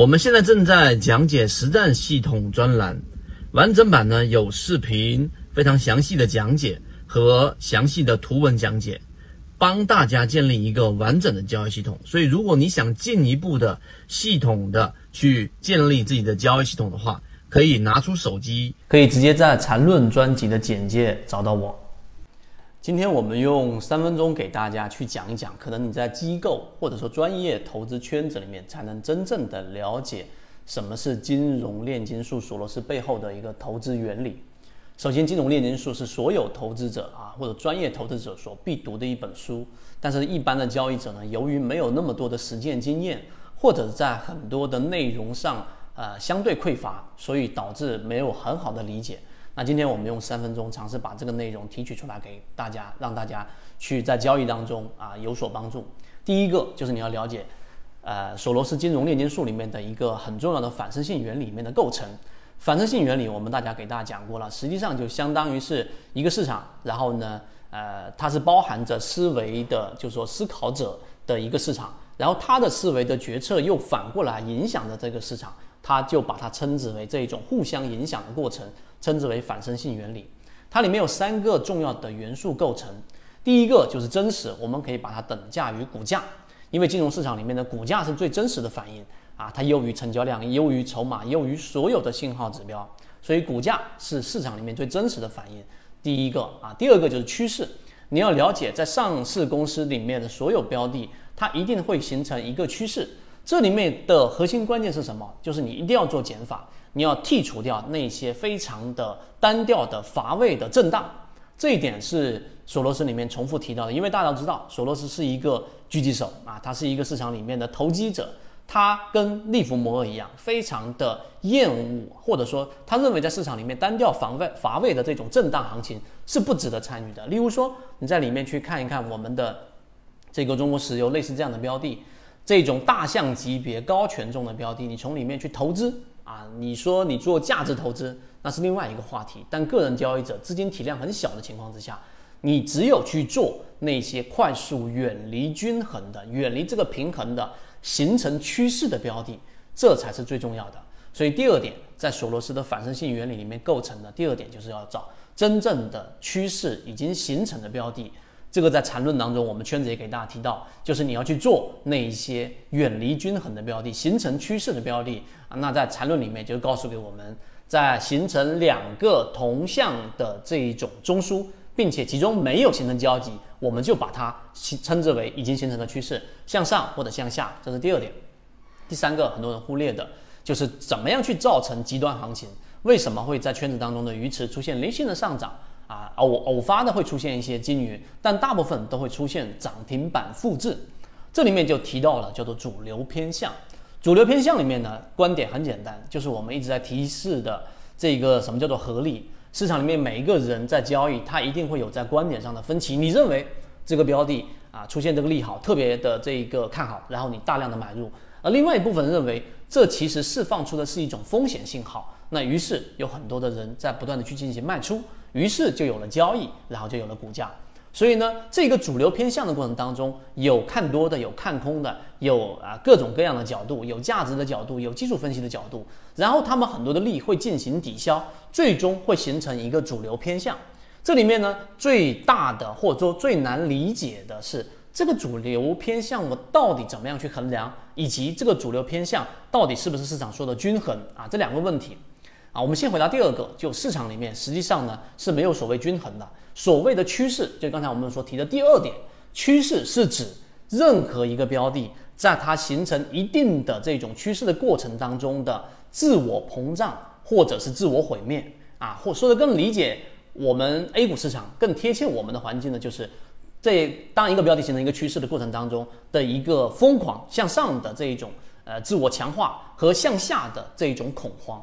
我们现在正在讲解实战系统专栏，完整版呢有视频，非常详细的讲解和详细的图文讲解，帮大家建立一个完整的交易系统。所以，如果你想进一步的系统的去建立自己的交易系统的话，可以拿出手机，可以直接在缠论专辑的简介找到我。今天我们用三分钟给大家去讲一讲，可能你在机构或者说专业投资圈子里面才能真正的了解什么是金融炼金术索罗斯背后的一个投资原理。首先，金融炼金术是所有投资者啊或者专业投资者所必读的一本书，但是一般的交易者呢，由于没有那么多的实践经验，或者在很多的内容上呃相对匮乏，所以导致没有很好的理解。那今天我们用三分钟尝试把这个内容提取出来给大家，让大家去在交易当中啊有所帮助。第一个就是你要了解，呃，索罗斯金融炼金术里面的一个很重要的反射性原理里面的构成。反射性原理我们大家给大家讲过了，实际上就相当于是一个市场，然后呢，呃，它是包含着思维的，就是说思考者的一个市场，然后他的思维的决策又反过来影响着这个市场，他就把它称之为这一种互相影响的过程。称之为反身性原理，它里面有三个重要的元素构成。第一个就是真实，我们可以把它等价于股价，因为金融市场里面的股价是最真实的反应啊，它优于成交量，优于筹码，优于所有的信号指标，所以股价是市场里面最真实的反应。第一个啊，第二个就是趋势，你要了解在上市公司里面的所有标的，它一定会形成一个趋势。这里面的核心关键是什么？就是你一定要做减法。你要剔除掉那些非常的单调的乏味的震荡，这一点是索罗斯里面重复提到的。因为大家都知道，索罗斯是一个狙击手啊，他是一个市场里面的投机者，他跟利弗摩尔一样，非常的厌恶，或者说他认为在市场里面单调乏味乏味的这种震荡行情是不值得参与的。例如说，你在里面去看一看我们的这个中国石油类似这样的标的，这种大象级别高权重的标的，你从里面去投资。啊，你说你做价值投资，那是另外一个话题。但个人交易者资金体量很小的情况之下，你只有去做那些快速远离均衡的、远离这个平衡的、形成趋势的标的，这才是最重要的。所以第二点，在索罗斯的反身性原理里面构成的第二点，就是要找真正的趋势已经形成的标的。这个在缠论当中，我们圈子也给大家提到，就是你要去做那一些远离均衡的标的，形成趋势的标的。那在缠论里面就告诉给我们，在形成两个同向的这一种中枢，并且其中没有形成交集，我们就把它称之为已经形成的趋势，向上或者向下，这是第二点。第三个，很多人忽略的就是怎么样去造成极端行情？为什么会在圈子当中的鱼池出现零星的上涨？啊，偶偶发的会出现一些金鱼，但大部分都会出现涨停板复制。这里面就提到了叫做主流偏向。主流偏向里面呢，观点很简单，就是我们一直在提示的这个什么叫做合力。市场里面每一个人在交易，他一定会有在观点上的分歧。你认为这个标的啊出现这个利好，特别的这一个看好，然后你大量的买入，而另外一部分认为这其实释放出的是一种风险信号。那于是有很多的人在不断的去进行卖出。于是就有了交易，然后就有了股价。所以呢，这个主流偏向的过程当中，有看多的，有看空的，有啊各种各样的角度，有价值的角度，有技术分析的角度。然后他们很多的力会进行抵消，最终会形成一个主流偏向。这里面呢，最大的或者说最难理解的是，这个主流偏向我到底怎么样去衡量，以及这个主流偏向到底是不是市场说的均衡啊？这两个问题。啊，我们先回答第二个，就市场里面实际上呢是没有所谓均衡的。所谓的趋势，就刚才我们所提的第二点，趋势是指任何一个标的在它形成一定的这种趋势的过程当中的自我膨胀或者是自我毁灭啊，或说的更理解我们 A 股市场更贴切我们的环境呢，就是这当一个标的形成一个趋势的过程当中的一个疯狂向上的这一种呃自我强化和向下的这一种恐慌。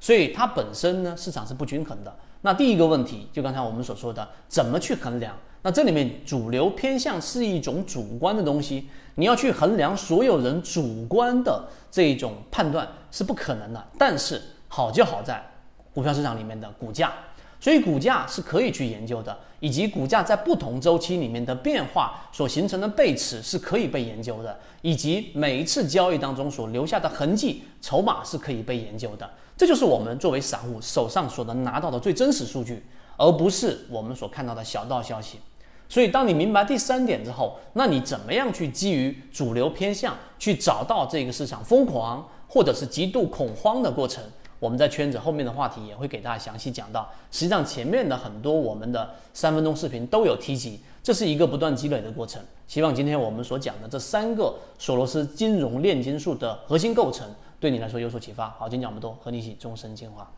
所以它本身呢，市场是不均衡的。那第一个问题，就刚才我们所说的，怎么去衡量？那这里面主流偏向是一种主观的东西，你要去衡量所有人主观的这种判断是不可能的。但是好就好在股票市场里面的股价，所以股价是可以去研究的。以及股价在不同周期里面的变化所形成的背驰是可以被研究的，以及每一次交易当中所留下的痕迹、筹码是可以被研究的。这就是我们作为散户手上所能拿到的最真实数据，而不是我们所看到的小道消息。所以，当你明白第三点之后，那你怎么样去基于主流偏向去找到这个市场疯狂或者是极度恐慌的过程？我们在圈子后面的话题也会给大家详细讲到。实际上，前面的很多我们的三分钟视频都有提及，这是一个不断积累的过程。希望今天我们所讲的这三个索罗斯金融炼金术的核心构成，对你来说有所启发。好，今天讲这么多，和你一起终身进化。